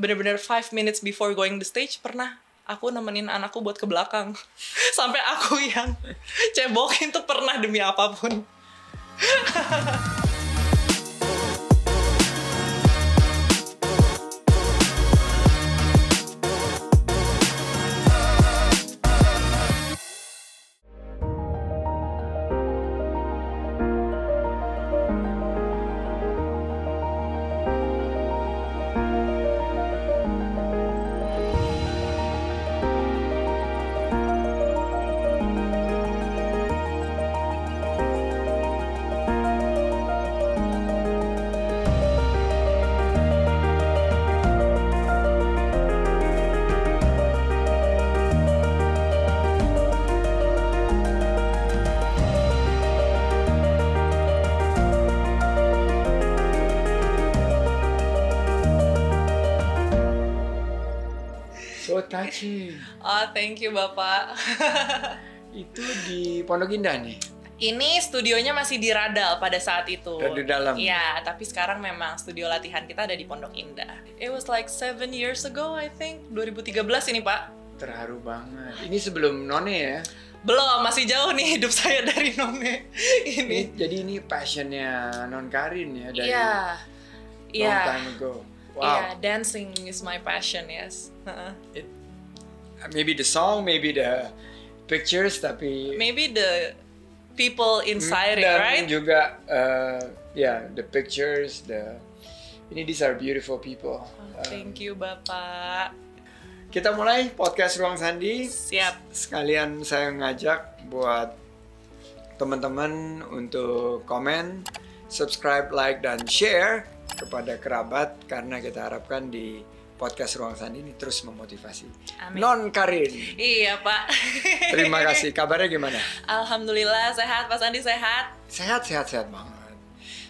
bener-bener five minutes before going the stage pernah aku nemenin anakku buat ke belakang. Sampai aku yang cebokin tuh pernah demi apa pun Touching. oh thank you bapak Itu di Pondok Indah nih. ini studionya masih di Radal pada saat itu Dan di dalam. Iya, tapi sekarang memang studio latihan kita ada di Pondok Indah. It was like seven years ago, I think. 2013 ini, Pak. Terharu banget. Ini sebelum None ya. Belum, masih jauh nih hidup saya dari None. Ini, ini. jadi ini passionnya Non Karin ya dari Iya. long Iya. time ago. Wow. Iya, dancing is my passion, yes. It- maybe the song, maybe the pictures, tapi Maybe the people inside it, dan right? juga uh, yeah, the pictures, the ini these are beautiful people. Oh, thank you, Bapak. kita mulai podcast Ruang Sandi. Siap. Sekalian saya ngajak buat teman-teman untuk komen, subscribe, like, dan share kepada kerabat karena kita harapkan di podcast Ruang Sandi ini terus memotivasi. Amin. Non Karin, Iya, Pak. terima kasih. Kabarnya gimana? Alhamdulillah sehat, Pak Sandi sehat. Sehat, sehat, sehat banget.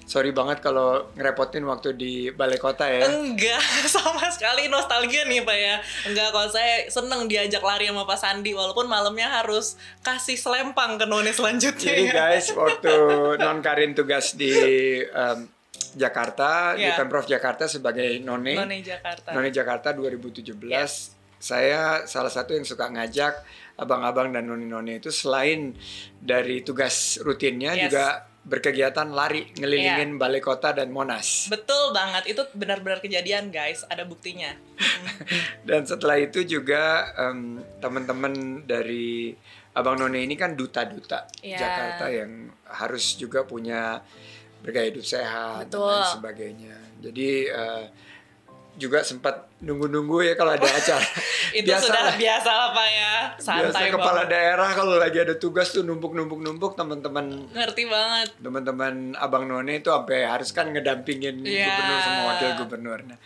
Sorry banget kalau ngerepotin waktu di balai kota ya. Enggak, sama sekali nostalgia nih Pak ya. Enggak, kalau saya seneng diajak lari sama Pak Sandi, walaupun malamnya harus kasih selempang ke None selanjutnya. Jadi guys, waktu Non Karin tugas di em, Jakarta, di Iya. Pemprov Jakarta sebagai none, None Jakarta. None Jakarta 2017, Yes. saya salah satu yang suka ngajak abang-abang dan noni-noni itu selain dari tugas rutinnya Yes. juga berkegiatan lari ngelilingin Iya. balai kota dan Monas. Betul banget, itu benar-benar kejadian guys, ada buktinya. Dan setelah itu juga em, teman-teman dari Abang None ini kan duta-duta Iya. Jakarta yang harus juga punya bergaya hidup sehat dan Betul. lain sebagainya. Jadi eh, juga sempat nunggu-nunggu ya kalau ada acara. Itu Biasa sudah lah. biasa lah Pak ya, Biasa santai kepala banget. daerah kalau lagi ada tugas tuh numpuk-numpuk-numpuk teman-teman Ngerti banget. teman-teman Abang None itu sampai harus kan ngedampingin Iya. gubernur sama wakil gubernur. Nah,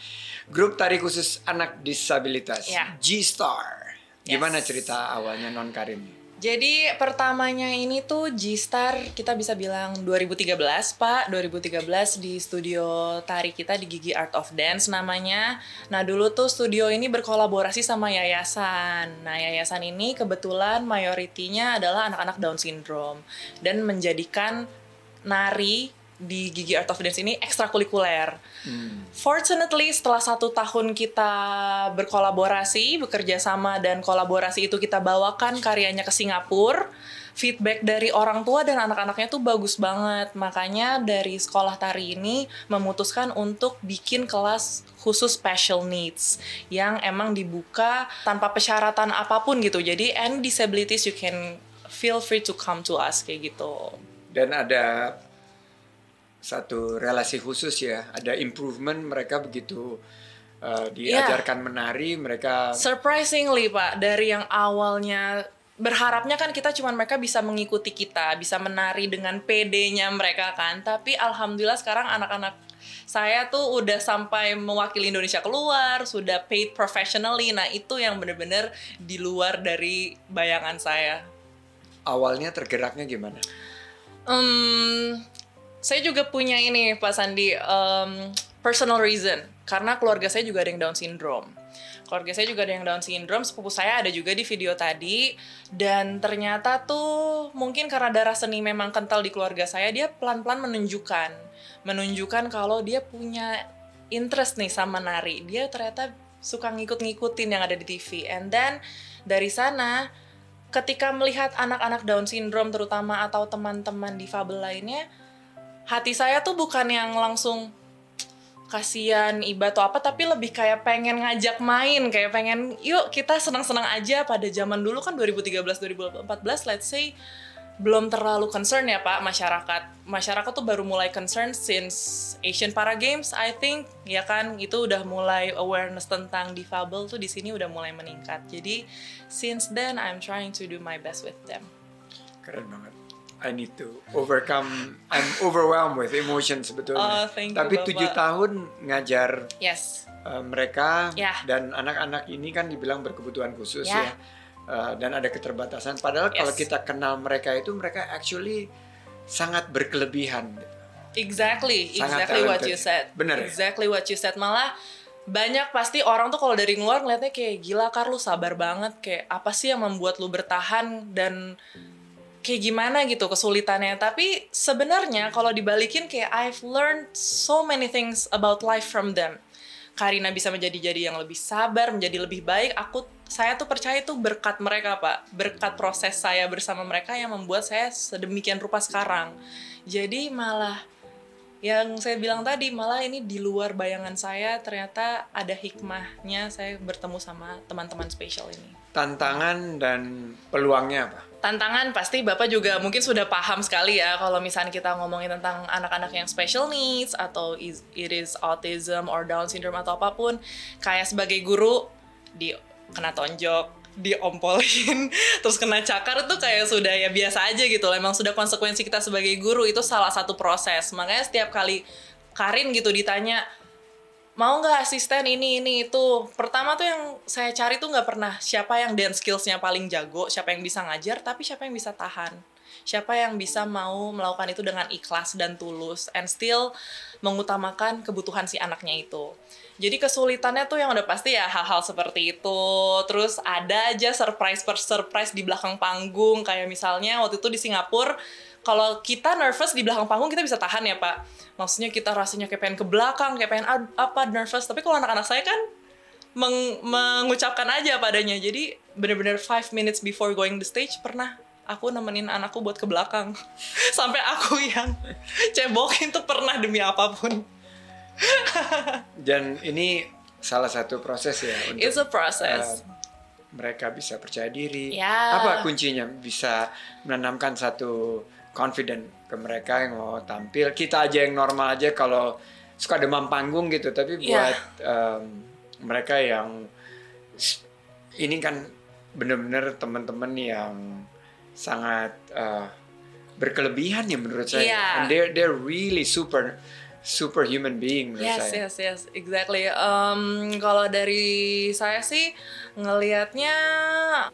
grup tari khusus anak disabilitas Iya. G-Star. Gimana Yes. cerita awalnya Non Karin? Jadi pertamanya ini tuh G-Star kita bisa bilang 2013 Pak. 2013 di studio tari kita di Gigi Art of Dance namanya. Nah dulu tuh studio ini berkolaborasi sama yayasan. Nah yayasan ini kebetulan mayoritinya adalah anak-anak Down Syndrome Dan menjadikan nari di Gigi Art of Dance ini ekstrakurikuler Fortunately setelah satu tahun kita berkolaborasi, bekerja sama dan kolaborasi itu kita bawakan karyanya ke Singapura, feedback dari orang tua dan anak-anaknya tuh bagus banget. Makanya dari sekolah tari ini memutuskan untuk bikin kelas khusus special needs yang emang dibuka tanpa persyaratan apa pun gitu. Jadi any disabilities you can feel free to come to us kayak gitu. Dan ada satu relasi khusus ya, ada improvement mereka begitu uh, diajarkan menari, mereka Surprisingly Pak, dari yang awalnya berharapnya kan kita cuman mereka bisa mengikuti kita, bisa menari dengan PD-nya mereka kan. Tapi alhamdulillah sekarang anak-anak saya tuh udah sampai mewakili Indonesia keluar, sudah paid professionally. Nah, itu yang bener-bener di luar dari bayangan saya. awalnya tergeraknya gimana? Hmm, saya juga punya ini Pak Sandi um, personal reason karena keluarga saya juga ada yang Down syndrome. Keluarga saya juga ada yang Down syndrome, sepupu saya ada juga di video tadi dan ternyata tuh mungkin karena darah seni memang kental di keluarga saya, dia pelan-pelan menunjukkan menunjukkan kalau dia punya interest nih sama nari. Dia ternyata suka ngikut-ngikutin yang ada di TV. And then dari sana ketika melihat anak-anak Down syndrome terutama atau teman-teman difabel lainnya, hati saya tuh bukan yang langsung kasihan iba atau apa tapi lebih kayak pengen ngajak main kayak pengen yuk kita senang-senang aja pada zaman dulu kan 2013 2014 let's say belum terlalu concern ya Pak masyarakat. Masyarakat tuh baru mulai concern since Asian Para Games I think ya kan itu udah mulai awareness tentang difabel tuh di sini udah mulai meningkat. Jadi since then I'm trying to do my best with them. Keren banget. I need to overcome. I'm overwhelmed with emotion sebetulnya. Oh, thank you, Tapi tujuh tahun ngajar Yes. uh, mereka Ya. dan anak-anak ini kan dibilang berkebutuhan khusus Ya. ya. Uh, dan ada keterbatasan. Padahal Yes. kalau kita kenal mereka itu mereka actually sangat berkelebihan. Exactly, Sangat exactly what talented. you said. Bener ya? Exactly what you said. Malah banyak pasti orang tuh kalau dari luar ngeliatnya kayak gila Kar lu sabar banget kayak apa sih yang membuat lu bertahan dan kayak gimana gitu kesulitannya. Tapi sebenarnya kalau dibalikin kayak I've learned so many things about life from them. Karina bisa menjadi jadi yang lebih sabar menjadi lebih baik. Aku saya tuh percaya itu berkat mereka pak. Berkat proses saya bersama mereka yang membuat saya sedemikian rupa sekarang. Jadi malah yang saya bilang tadi malah ini di luar bayangan saya ternyata ada hikmahnya saya bertemu sama teman-teman spesial ini Tantangan dan peluangnya apa? tantangan pasti Bapak juga mungkin sudah paham sekali ya kalau misalnya kita ngomongin tentang anak-anak yang special needs atau is, it is autism or Down syndrome atau apa pun kayak sebagai guru di kena tonjok diompolin terus kena cakar itu kayak sudah ya biasa aja gitu loh. emang sudah konsekuensi kita sebagai guru itu salah satu proses. Makanya setiap kali Karin gitu ditanya mau nggak asisten ini ini itu? Pertama tuh yang saya cari tuh nggak pernah siapa yang dance skillsnya paling jago siapa yang bisa ngajar tapi siapa yang bisa tahan. Siapa yang bisa mau melakukan itu dengan ikhlas dan tulus and still mengutamakan kebutuhan si anaknya itu jadi kesulitannya tuh yang udah pasti ya hal-hal seperti itu. Terus ada aja surprise per surprise di belakang panggung. Kayak misalnya waktu itu di Singapura kalau kita nervous di belakang panggung kita bisa tahan ya pak. Maksudnya kita rasanya kayak pengen ke belakang kayak pengen apa nervous. Tapi kalau anak-anak saya kan meng- mengucapkan aja padanya. Jadi bener-bener five minutes before going the stage pernah aku nemenin anakku buat ke belakang. Sampai aku yang cebokin tuh pernah demi apa pun Dan ini salah satu proses ya untuk it's a process uh, mereka bisa percaya diri. Ya. Apa kuncinya bisa menanamkan satu confident ke mereka yang mau tampil. Kita aja yang normal aja kalau suka demam panggung gitu, tapi Ya. buat um, mereka yang ini kan bener-bener teman-teman yang sangat uh, berkelebihan ya menurut saya. Iya. And they're they're really super super human being menurut Yes, saya. yes, yes, exactly. Um, kalau dari saya sih ngelihatnya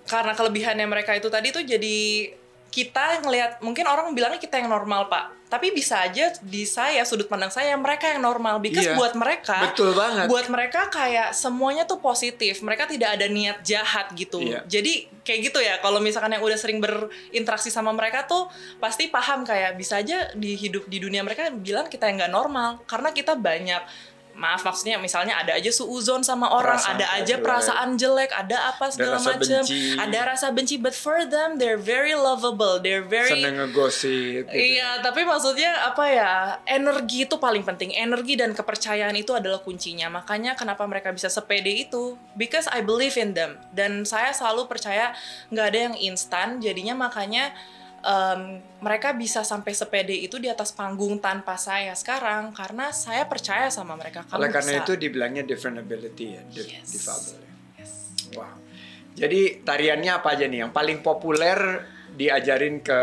karena kelebihannya mereka itu tadi tuh jadi kita ngelihat mungkin orang bilangnya kita yang normal pak, tapi bisa aja di saya sudut pandang saya mereka yang normal, because Iya, buat mereka betul banget. buat mereka kayak semuanya tuh positif, mereka tidak ada niat jahat gitu. Iya. Jadi kayak gitu ya, kalau misalkan yang udah sering berinteraksi sama mereka tuh pasti paham kayak bisa aja di hidup di dunia mereka bilang kita yang nggak normal karena kita banyak maaf maksudnya misalnya ada aja suuzon sama orang, Perasaan ada aja jelek. perasaan jelek, ada apa segala macam, ada rasa benci, but for them they're very lovable, they're very Seneng ngegosip gitu. Iya, tapi maksudnya apa ya? Energi itu paling penting. Energi dan kepercayaan itu adalah kuncinya. Makanya kenapa mereka bisa sepede itu? Because I believe in them. Dan saya selalu percaya nggak ada yang instan. Jadinya makanya em, mereka bisa sampai sepede itu di atas panggung tanpa saya sekarang karena saya percaya sama mereka. Kamu Oleh karena bisa. itu dibilangnya different ability ya, di Yes. difabel ya. Yes. Wow. Jadi tariannya apa aja nih yang paling populer diajarin ke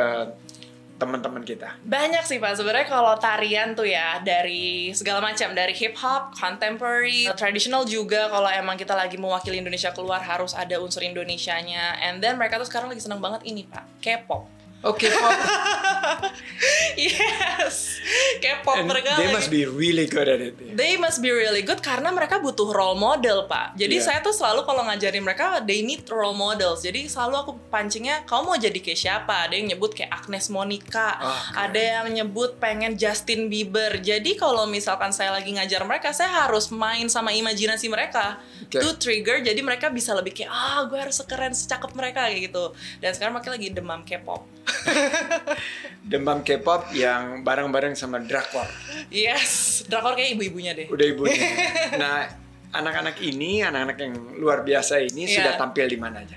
teman-teman kita? Banyak sih Pak, sebenarnya kalau tarian tuh ya dari segala macam, dari hip hop, contemporary, traditional juga kalau emang kita lagi mewakili Indonesia keluar harus ada unsur Indonesianya. And then mereka tuh sekarang lagi seneng banget ini Pak, K-pop. Oke, pop. yes, K-pop And mereka they lagi- must be really good at it. They must be really good karena mereka butuh role model, Pak. Jadi Iya. saya tuh selalu kalau ngajarin mereka, they need role models. Jadi selalu aku pancingnya, kamu mau jadi kayak siapa? Ada yang nyebut kayak Agnes Monica, keren. ada yang nyebut pengen Justin Bieber. Jadi kalau misalkan saya lagi ngajar mereka, saya harus main sama imajinasi mereka. Oke. to trigger jadi mereka bisa lebih kayak ah gue harus sekeren secakep mereka kayak gitu dan sekarang mereka lagi demam K-pop Demam K-pop yang bareng-bareng sama drakor. yes drakor kayak ibu-ibunya deh Udah ibunya. nah, anak-anak ini, anak-anak yang luar biasa ini Iya. sudah tampil di mana aja?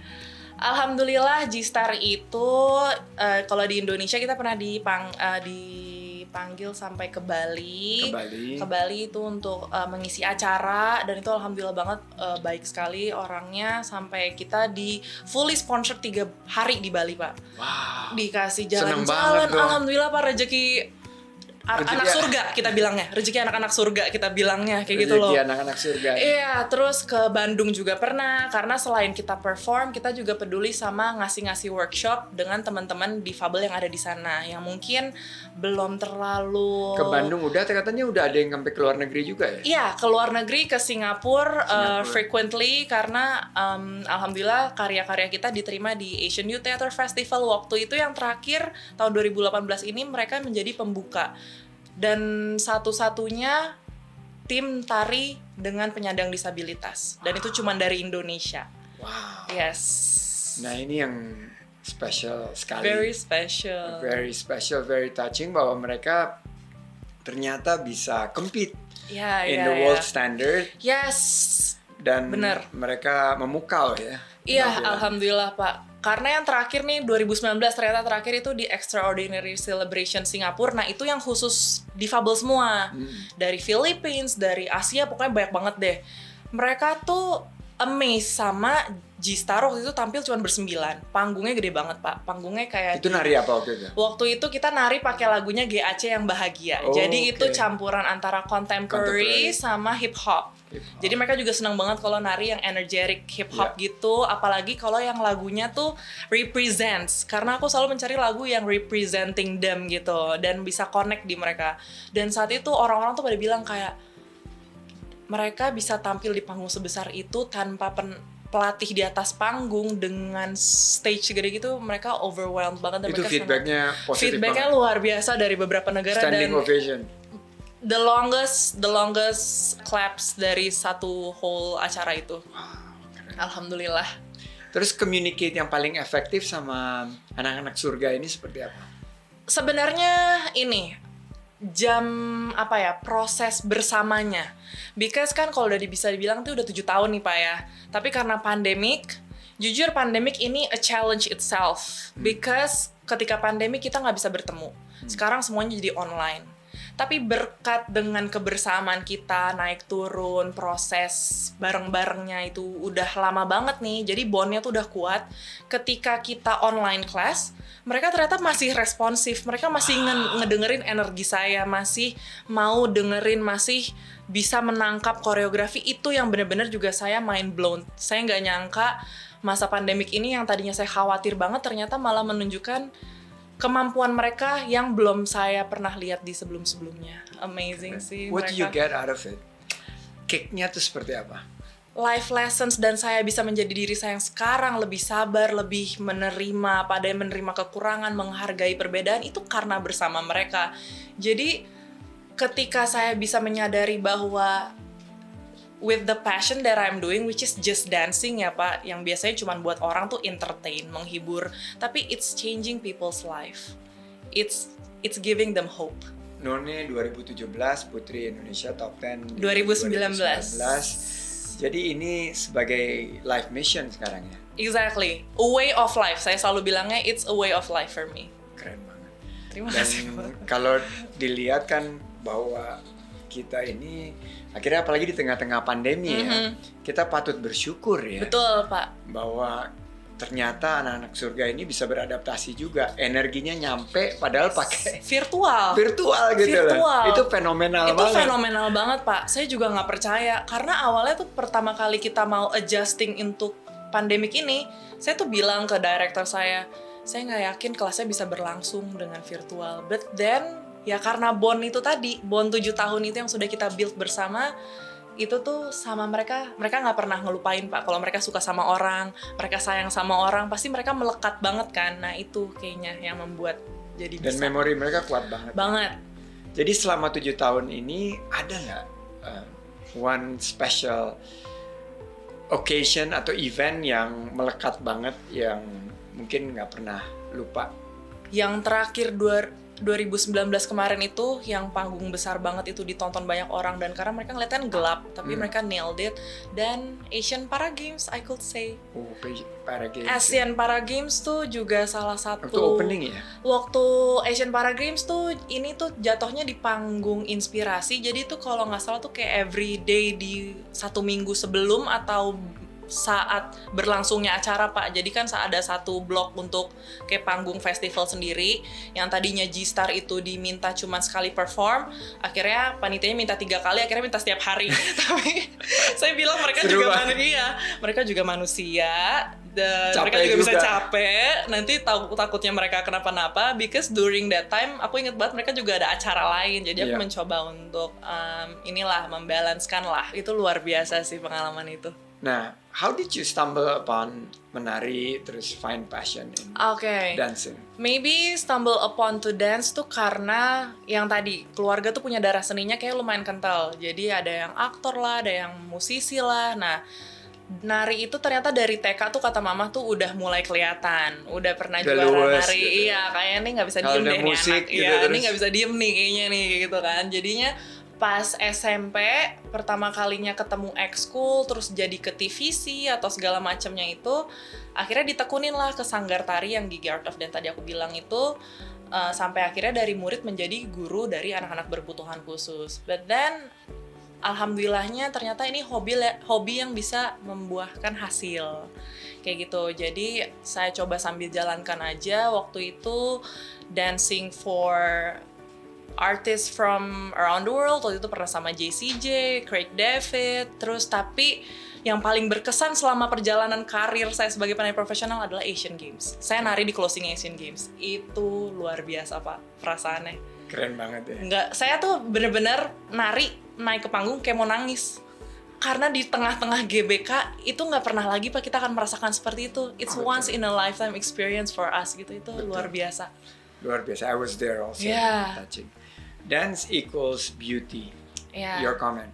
Alhamdulillah G-Star itu eh, kalau di Indonesia kita pernah dipang, eh, dipanggil sampai ke Bali. Ke Bali. Ke Bali itu untuk eh, mengisi acara dan itu alhamdulillah banget eh, baik sekali orangnya sampai kita di fully sponsor tiga hari di Bali pak. Wow. Dikasih jalan-jalan. Alhamdulillah pak rezeki Rezeki- anak surga kita bilangnya rezeki anak-anak surga kita bilangnya kayak gitu loh. Rezeki anak-anak surga. Iya, terus ke Bandung juga pernah karena selain kita perform, kita juga peduli sama ngasih-ngasih workshop dengan teman-teman difabel yang ada di sana yang mungkin belum terlalu Ke Bandung udah katanya udah ada yang sampai ke luar negeri juga ya? Iya, ke luar negeri ke Singapura, uh, Singapura. frequently karena um, alhamdulillah karya-karya kita diterima di Asian Youth Theater Festival waktu itu yang terakhir tahun 2018 ini mereka menjadi pembuka dan satu-satunya tim tari dengan penyandang disabilitas dan itu cuma dari Indonesia. Wow. Yes. Nah ini yang special sekali. Very special. very special, very touching bahwa mereka ternyata bisa compete Ya, in ya, the world standard Yes. dan Bener. mereka memukau ya. Iya, alhamdulillah Pak. Karena yang terakhir nih 2019 ternyata terakhir itu di Extraordinary Celebration Singapura. Nah, itu yang khusus difabel semua. Hmm. Dari Philippines, dari Asia, pokoknya banyak banget deh. Mereka tuh amazed sama G-Star waktu itu tampil cuma bersembilan. Panggungnya gede banget, Pak. Panggungnya kayak Itu nari apa waktu itu? Waktu itu kita nari pakai lagunya GAC yang bahagia. Oh, Jadi itu oke. campuran antara contemporary, Contemporary. sama hip hop. Hip-hop. Jadi mereka juga senang banget kalau nari yang energetic hip hop gitu, apalagi kalau yang lagunya tuh represents. Karena aku selalu mencari lagu yang representing them gitu dan bisa connect di mereka. Dan saat itu orang-orang tuh pada bilang kayak mereka bisa tampil di panggung sebesar itu tanpa pen- pelatih di atas panggung dengan stage segede gitu mereka overwhelmed banget dan itu mereka feedbacknya positif feedbacknya banget. luar biasa dari beberapa negara Standing dan ovation. the longest the longest claps dari satu whole acara itu alhamdulillah Terus communicate yang paling efektif sama anak-anak surga ini seperti apa? sebenarnya ini jam apa ya proses bersamanya. Because kan kalau udah bisa dibilang tuh udah tujuh tahun nih pak ya. Tapi karena pandemik jujur pandemik ini a challenge itself. Because ketika pandemik kita nggak bisa bertemu. Sekarang semuanya jadi online tapi berkat dengan kebersamaan kita naik turun proses bareng-barengnya itu udah lama banget nih jadi bondnya tuh udah kuat. Ketika kita online class mereka ternyata masih responsif. Mereka masih nge- ngedengerin energi saya masih mau dengerin masih bisa menangkap koreografi. Itu yang bener-bener juga saya mind blown saya nggak nyangka masa pandemik ini yang tadinya saya khawatir banget ternyata malah menunjukkan kemampuan mereka yang belum saya pernah lihat di sebelum-sebelumnya. Amazing sih What do you mereka. get out of it? Kicknya tuh seperti apa? Life lessons dan saya bisa menjadi diri saya yang sekarang lebih sabar, lebih menerima, pada menerima kekurangan, menghargai perbedaan itu karena bersama mereka. Jadi ketika saya bisa menyadari bahwa with the passion that I'm doing which is just dancing ya Pak yang biasanya cuma buat orang tuh entertain menghibur tapi it's changing people's life it's it's giving them hope None 2017 Putri Indonesia Top 10 di 2019. 2019. Jadi ini sebagai live mission sekarang ya. exactly a way of life saya selalu bilangnya it's a way of life for me Keren banget. terima Dan kasih kalau dilihat kan bahwa kita ini akhirnya apalagi di tengah-tengah pandemi ya, Mhm. kita patut bersyukur ya betul Pak bahwa ternyata anak-anak surga ini bisa beradaptasi juga. Energinya nyampe padahal pakai virtual virtual gitu Virtual. loh. Itu fenomenal itu banget. fenomenal banget pak saya juga nggak percaya karena awalnya tuh pertama kali kita mau adjusting untuk pandemik ini saya tuh bilang ke director saya saya nggak yakin kelasnya bisa berlangsung dengan virtual but then ya karena bond itu tadi bond tujuh tahun itu yang sudah kita build bersama itu tuh sama mereka mereka nggak pernah ngelupain pak kalau mereka suka sama orang mereka sayang sama orang pasti mereka melekat banget kan nah itu kayaknya yang membuat jadi Dan bisa memori mereka kuat banget. banget Jadi selama tujuh tahun ini ada nggak uh, one special occasion atau event yang melekat banget yang mungkin nggak pernah lupa? Yang terakhir dua, 2019 kemarin itu yang panggung besar banget itu ditonton banyak orang dan karena mereka ngeliatnya gelap tapi Hmm. mereka nailed it dan Asian Para Games I could say Oh, para games. Asian Para Games tuh juga salah satu Waktu opening ya? waktu Asian Para Games tuh ini tuh jatuhnya di panggung inspirasi jadi tuh kalau nggak salah tuh kayak every day di satu minggu sebelum atau saat berlangsungnya acara pak. Jadi kan ada satu blok untuk kayak panggung festival sendiri. Yang tadinya G-Star itu diminta cuma sekali perform akhirnya panitianya minta tiga kali akhirnya minta setiap hari. Tapi saya bilang mereka Seru juga manusia mereka juga manusia dan Capek mereka juga, bisa juga. capek. Nanti tahu takutnya mereka kenapa-napa because during that time aku inget banget mereka juga ada acara lain. Jadi aku Iya. mencoba untuk um, inilah membalanskan lah. Itu luar biasa sih pengalaman itu Nah, how did you stumble upon menari terus find passion in oke. dancing? maybe stumble upon to dance tuh karena yang tadi keluarga tuh punya darah seninya kayak lumayan kental. Jadi ada yang aktor lah ada yang musisi lah. Nah nari itu ternyata dari TK tuh kata mama tuh udah mulai kelihatan. Udah pernah Udah juara nari. gitu. iya kayaknya nih nggak bisa diem deh nih musik anak. gitu iya ini terus. nggak bisa diem nih kayaknya nih gitu kan. Jadinya pas SMP pertama kalinya ketemu ekskul terus jadi ke TVC atau segala macamnya itu akhirnya ditekunin lah ke sanggar tari yang Gigi Art of Dance tadi aku bilang itu uh, sampai akhirnya dari murid menjadi guru dari anak-anak berkebutuhan khusus. But then alhamdulillahnya ternyata ini hobi hobi yang bisa membuahkan hasil. Kayak gitu. Jadi saya coba sambil jalankan aja waktu itu dancing for artists from around the world waktu itu pernah sama JCJ, Craig David, terus tapi yang paling berkesan selama perjalanan karir saya sebagai penari profesional adalah Asian Games. Saya nari di closing Asian Games. Itu luar biasa pak perasaannya. Keren banget ya. Enggak, saya tuh bener-bener nari naik ke panggung kayak mau nangis. Karena di tengah-tengah GBK itu nggak pernah lagi pak kita akan merasakan seperti itu. It's Betul. once in a lifetime experience for us gitu. Itu Betul. luar biasa. Luar biasa. I was there also. Yeah. Touching. Dance equals beauty. Ya. Your comment.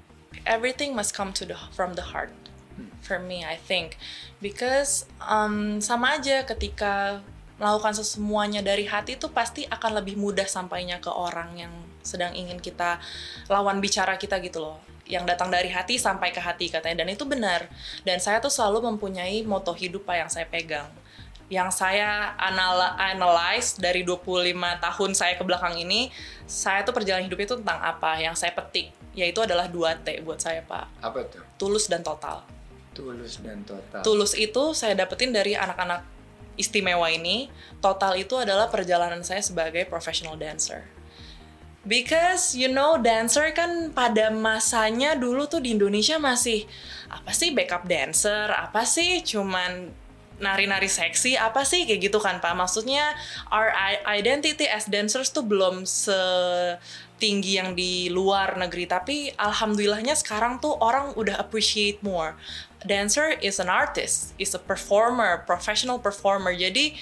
everything must come to the from the heart Hmm. for me I think because um, sama aja ketika melakukan semuanya dari hati itu pasti akan lebih mudah sampainya ke orang yang sedang ingin kita lawan bicara kita gitu loh yang datang dari hati sampai ke hati katanya dan itu benar dan saya tuh selalu mempunyai moto hidup pak yang saya pegang yang saya anal analyze dari 25 tahun saya ke belakang ini saya tuh perjalanan hidup itu tentang apa yang saya petik yaitu adalah 2T buat saya pak Apa tuh? tulus dan total Tulus dan total. tulus itu saya dapetin dari anak-anak istimewa ini total itu adalah perjalanan saya sebagai professional dancer Because you know dancer kan pada masanya dulu tuh di Indonesia masih apa sih backup dancer, apa sih cuman nari-nari seksi, apa sih kayak gitu kan Pak. Maksudnya our identity as dancers tuh belum setinggi yang di luar negeri, tapi alhamdulillahnya sekarang tuh orang udah appreciate more. Dancer is an artist, is a performer, professional performer. Jadi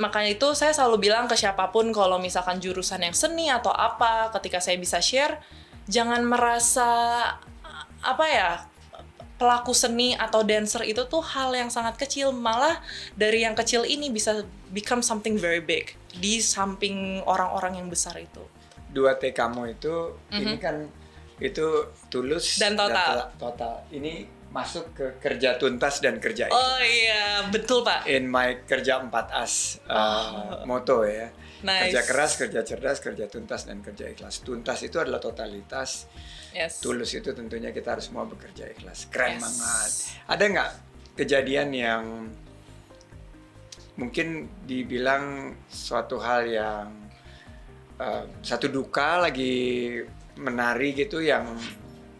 makanya itu saya selalu bilang ke siapa pun kalau misalkan jurusan yang seni atau apa ketika saya bisa share jangan merasa apa ya pelaku seni atau dancer itu tuh hal yang sangat kecil malah dari yang kecil ini bisa become something very big di samping orang-orang yang besar itu Dua T kamu itu ini kan itu tulus Mhm. Dan total. to- total. Ini masuk ke kerja tuntas dan kerja ikhlas. oh iya betul pak in my kerja 4 as uh, moto ya. Oh. Nice. Kerja keras, kerja cerdas, kerja tuntas dan kerja ikhlas. Tuntas itu adalah totalitas. Yes Tulus itu tentunya kita harus mau bekerja ikhlas. Keren Yes. banget. Ada nggak kejadian yang mungkin dibilang suatu hal yang uh, satu duka lagi menari gitu yang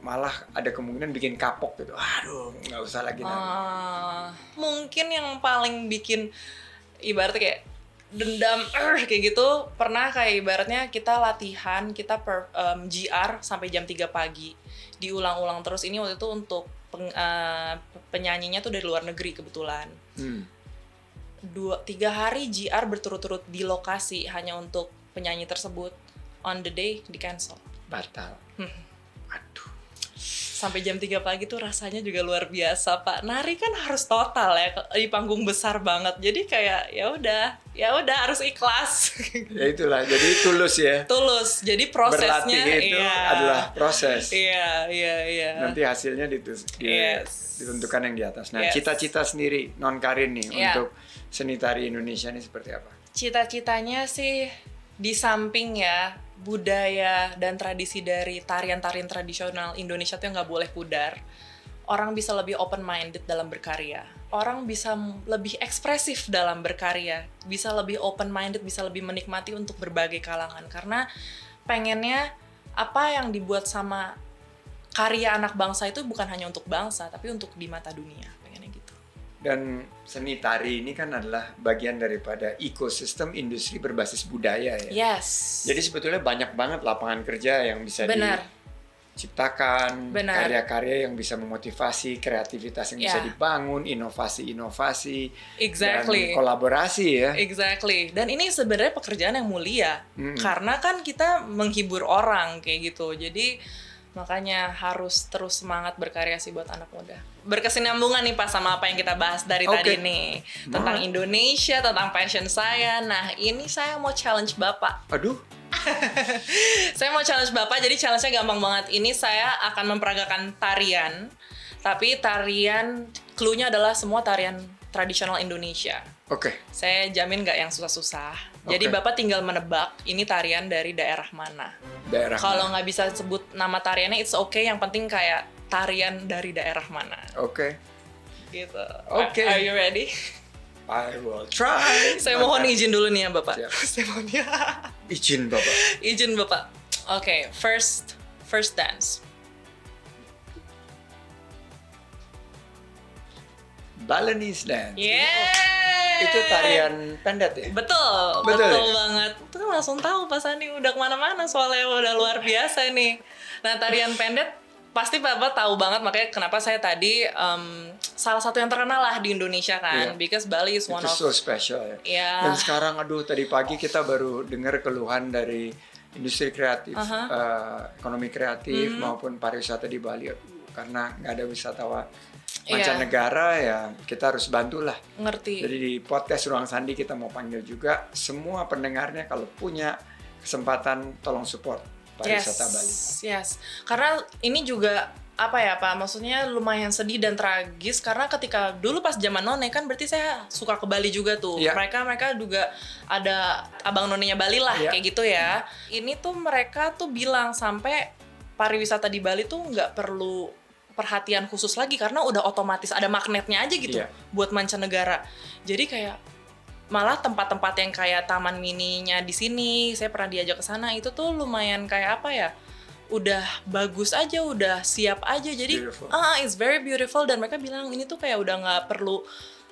malah ada kemungkinan bikin kapok gitu. Aduh, nggak usah lagi nari. Ah, mungkin yang paling bikin ibaratnya kayak dendam "Arr," kayak gitu pernah kayak ibaratnya kita latihan kita per em, GR sampai jam 3 pagi diulang-ulang terus ini waktu itu untuk peng- eh, penyanyinya tuh dari luar negeri kebetulan Hmm. dua tiga hari GR berturut-turut di lokasi hanya untuk penyanyi tersebut on the day di cancel Batal. Hmm. Aduh. Sampai jam 3 pagi tuh rasanya juga luar biasa pak. Nari kan harus total ya di panggung besar banget. Jadi kayak ya udah ya udah harus ikhlas. Ya itulah jadi tulus ya. Tulus. Jadi prosesnya berlatih itu iya. adalah proses. Iya iya iya. Nanti hasilnya ditus- di- Yes. ditentukan yang di atas. Nah Yes. cita-cita sendiri non karin nih Iya. untuk seni tari Indonesia ini seperti apa? Cita-citanya sih di samping ya budaya dan tradisi dari tarian-tarian tradisional Indonesia tuh yang nggak boleh pudar. Orang bisa lebih open minded dalam berkarya. Orang bisa lebih ekspresif dalam berkarya. Bisa lebih open minded, bisa lebih menikmati untuk berbagai kalangan. Karena pengennya apa yang dibuat sama karya anak bangsa itu bukan hanya untuk bangsa, tapi untuk di mata dunia. Dan seni tari ini kan adalah bagian daripada ekosistem industri berbasis budaya ya Yes. jadi sebetulnya banyak banget lapangan kerja yang bisa benar. diciptakan karya-karya yang bisa memotivasi kreativitas yang bisa Ya. dibangun inovasi-inovasi Exactly. dan kolaborasi ya Exactly. Dan ini sebenarnya pekerjaan yang mulia. Mm. Karena kan kita menghibur orang kayak gitu. Jadi makanya harus terus semangat berkarya sih buat anak muda. Berkesinambungan nih Pak sama apa yang kita bahas dari Oke. tadi nih. Tentang Nah. Indonesia, tentang passion saya. Nah, ini saya mau challenge Bapak. aduh Saya mau challenge Bapak, jadi challenge-nya gampang banget. Ini saya akan memperagakan tarian. Tapi tarian, clue-nya adalah semua tarian tradisional Indonesia. oke Saya jamin nggak yang susah-susah. Jadi Oke. Bapak tinggal menebak ini tarian dari daerah mana. daerah Kalau nggak bisa sebut nama tariannya, it's okay. Yang penting kayak tarian dari daerah mana. oke Gitu. Oke. Are you ready? I will try Saya mohon izin dulu nih ya Bapak. Siap. Saya mohon ya. izin bapak izin Bapak. Oke, first first dance. Balinese dance Yeah. Itu tarian pendet ya Betul, Betul betul, ya? banget. Itu kan langsung tahu Pak Sandi udah ke mana-mana soalnya udah luar biasa nih. Nah tarian pendet pasti Bapak tahu banget makanya kenapa saya tadi em, salah satu yang terkenal lah di Indonesia kan, Iya. because Bali is one itu of so special ya Iya. Dan sekarang aduh tadi pagi kita baru dengar keluhan dari industri kreatif, Aha. Hmm. eh, ekonomi kreatif maupun pariwisata di Bali Aduh, karena nggak ada wisatawan Iya. mancanegara ya kita harus bantulah. ngerti. Jadi di podcast Ruang Sandi kita mau panggil juga semua pendengarnya kalau punya kesempatan tolong support pariwisata yes, Bali. Yes, karena ini juga apa ya Pak? Maksudnya lumayan sedih dan tragis karena ketika dulu pas zaman none kan berarti saya suka ke Bali juga tuh. Iya. Mereka mereka juga ada abang nonenya Bali lah Iya. kayak gitu ya. Ini tuh mereka tuh bilang sampai pariwisata di Bali tuh nggak perlu perhatian khusus lagi karena udah otomatis ada magnetnya aja gitu Iya. buat mancanegara. Jadi kayak malah tempat-tempat yang kayak taman mininya di sini saya pernah diajak ke sana itu tuh lumayan kayak apa ya udah bagus aja udah siap aja jadi ah it's very beautiful dan mereka bilang ini tuh kayak udah nggak perlu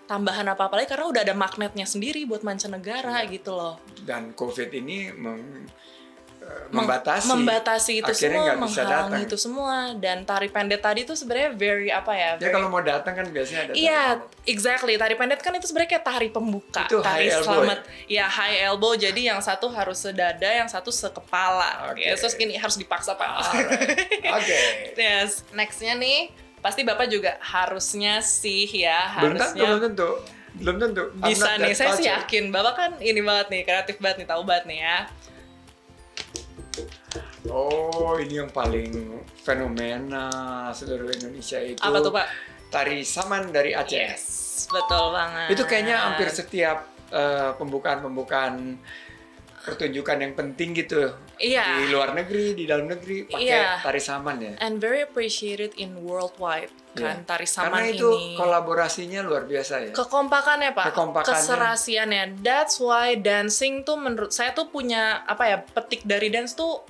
tambahan apa-apa lagi karena udah ada magnetnya sendiri buat mancanegara Iya. gitu loh Dan COVID ini Meng- membatasi. membatasi itu Akhirnya semua bisa datang. itu semua dan tari pendek tadi tuh sebenarnya very apa ya Ya very- kalau mau datang kan biasanya ada. Iya, tari exactly. Tari pendek kan itu sebenarnya kayak tari pembuka, Itu tari high elbow selamat. Ya high elbow. Jadi yang satu harus sedada, yang satu sekepala. Oke. Ya, terus gini harus dipaksa pak. Oke. yes. Nextnya nih, pasti bapak juga harusnya sih ya Belum harusnya belum tentu. Belum tentu. I'm bisa nih. Saya sih yakin bapak kan ini banget nih, kreatif banget nih, tahu banget nih ya. Oh, ini yang paling fenomena seluruh Indonesia itu. Apa tuh pak? Tari saman dari Aceh. Yes, betul banget. Itu kayaknya hampir setiap eh, pembukaan-pembukaan pertunjukan yang penting gitu. Iya. Di luar negeri, di dalam negeri pakai Iya. tari saman ya. and very appreciated in worldwide kan Iya. tari saman Karena itu ini. kolaborasinya luar biasa ya. kekompakannya pak Kekompakannya. keserasiannya that's why dancing tuh menurut saya tuh punya apa ya petik dari dance tuh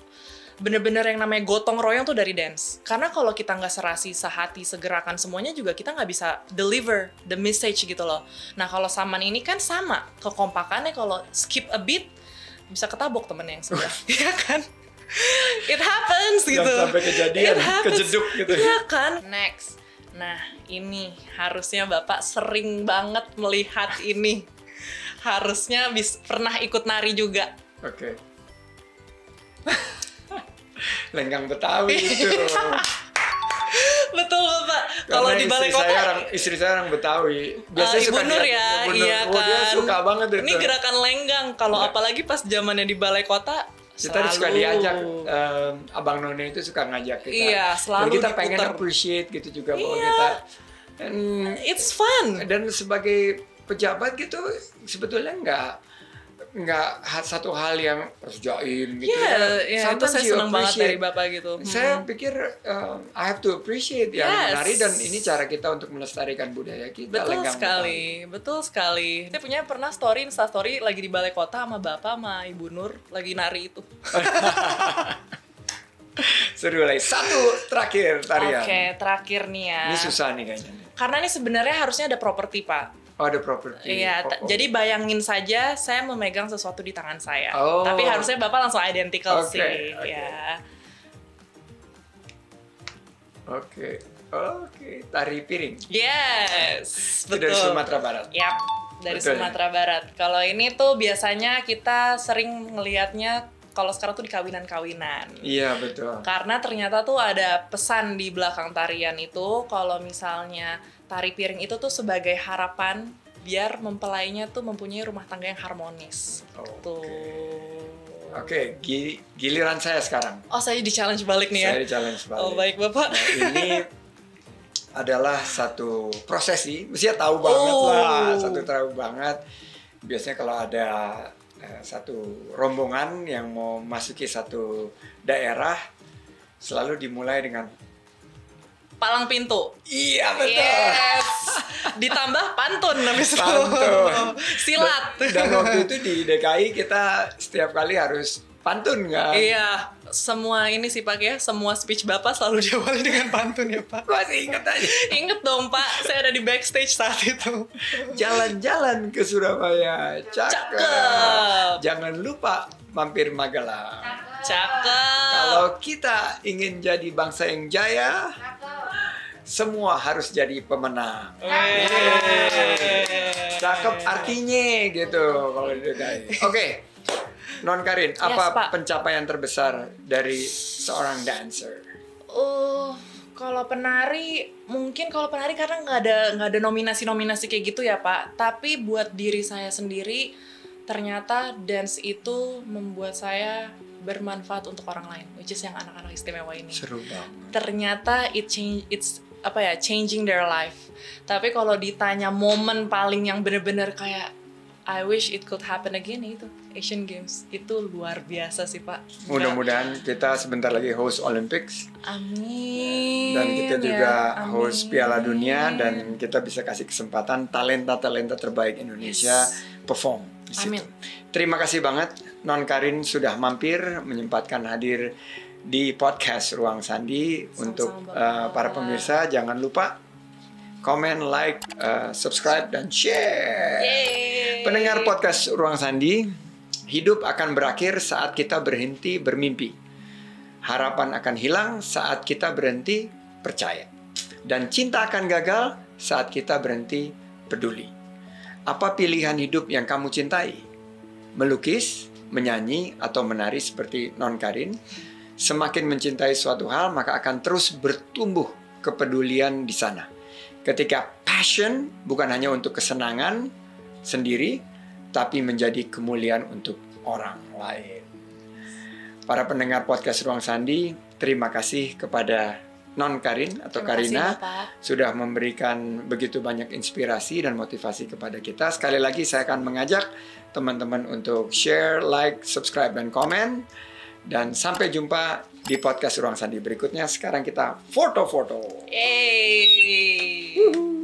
bener-bener yang namanya gotong royong tuh dari dance karena kalau kita nggak serasi sehati segerakan semuanya juga kita nggak bisa deliver the message gitu loh nah kalau saman ini kan sama kekompakannya kalau skip a beat bisa ketabok temennya yang sebelah. Iya kan? It happens gitu. Jangan sampai kejadian, kejeduk gitu. Iya kan? Next. Nah ini harusnya bapak sering banget melihat ini. Harusnya bis pernah ikut nari juga. Oke. Lenggang Betawi itu. Kalau Karena di balai kota saya orang, istri saya orang Betawi. Ah, Ibu Nur dia- ya, Ibu Nur. iya Oh, dia kan. suka banget itu. Ini gerakan lenggang. Kalau Iya. apalagi pas zamannya di balai kota kita selalu. suka diajak em, abang none itu suka ngajak kita Iya, selalu dan kita pengen diputer. appreciate gitu juga bahwa Iya. kita dan, It's fun. dan sebagai pejabat gitu sebetulnya nggak nggak satu hal yang harus jaim gitu Iya, ya. ya, itu saya senang banget dari bapak gitu. Saya Hmm. pikir um, I have to appreciate yang Yes. menari dan ini cara kita untuk melestarikan budaya kita. Betul lenggang sekali, betul sekali. Saya punya pernah story, insta story lagi di balai kota sama bapak sama ibu Nur lagi nari itu. Seru lagi. Satu terakhir tarian. Oke, terakhir nih ya. Ini susah nih kayaknya. Karena ini sebenarnya harusnya ada properti pak. Oh ada properti. Iya, Oh, oh. jadi bayangin saja saya memegang sesuatu di tangan saya. Oh. Tapi harusnya bapak langsung identical Oke, sih, oke. ya. Oke. Oke. Tari piring. Yes, betul. dari Sumatera Barat. Yap, dari Betul ya? Sumatera Barat. Kalau ini tuh biasanya kita sering ngelihatnya kalau sekarang tuh di kawinan-kawinan. Iya betul. Karena ternyata tuh ada pesan di belakang tarian itu kalau misalnya tari piring itu tuh sebagai harapan biar mempelainya tuh mempunyai rumah tangga yang harmonis. Oke. Tuh. Oke, gi- giliran saya sekarang. Oh, saya di challenge balik nih ya. Saya di challenge balik. Oh, baik Bapak. Nah, ini adalah satu prosesi, mestinya tahu banget Oh. lah, satu tahu banget. Biasanya kalau ada eh, satu rombongan yang mau masuki satu daerah, selalu dimulai dengan Palang pintu. iya betul. Yes. Ditambah pantun habis itu. Pantun. Silat. Dan waktu itu di DKI kita setiap kali harus pantun kan. Iya, semua ini sih Pak ya, semua speech Bapak selalu diawali dengan pantun ya Pak. Masih inget aja. Ingat dong Pak, saya ada di backstage saat itu. Jalan-jalan ke Surabaya, cakep. Cakep. Jangan lupa mampir Magelang. Cakep. Kalau kita ingin jadi bangsa yang jaya, semua harus jadi pemenang. Cakep artinya gitu kalau di DKI. Oke, Non Karin, apa Pak. pencapaian terbesar dari seorang dancer? Uh, kalau penari mungkin kalau penari karena nggak ada nggak ada nominasi-nominasi kayak gitu ya Pak. Tapi buat diri saya sendiri ternyata dance itu membuat saya bermanfaat untuk orang lain, which is yang anak-anak istimewa ini. Seru banget. ternyata it change it's apa ya changing their life tapi kalau ditanya momen paling yang bener-bener kayak I wish it could happen again itu Asian Games itu luar biasa sih pak Mudah-mudahan kita sebentar lagi host Olympics amin dan kita ya, juga amin. host Piala Dunia dan kita bisa kasih kesempatan talenta-talenta terbaik Indonesia Yes. perform di situ. Amin. Terima kasih banget Non Karin sudah mampir menyempatkan hadir di podcast Ruang Sandi Sama-sama, untuk uh, para pemirsa jangan lupa komen, like, uh, subscribe dan share. Yeay. Pendengar podcast Ruang Sandi, hidup akan berakhir saat kita berhenti bermimpi. Harapan akan hilang saat kita berhenti percaya. Dan cinta akan gagal saat kita berhenti peduli. Apa pilihan hidup yang kamu cintai? Melukis, menyanyi, atau menari seperti Non Karin? Semakin mencintai suatu hal, maka akan terus bertumbuh kepedulian di sana. Ketika passion bukan hanya untuk kesenangan sendiri, tapi menjadi kemuliaan untuk orang lain. Para pendengar podcast Ruang Sandi, terima kasih kepada Non Karin atau Terima kasih, Karina Bapak. sudah memberikan begitu banyak inspirasi dan motivasi kepada kita. Sekali lagi saya akan mengajak teman-teman untuk share, like, subscribe, dan komen. Dan sampai jumpa di podcast Ruang Sandi berikutnya. Sekarang kita foto-foto. Yeay.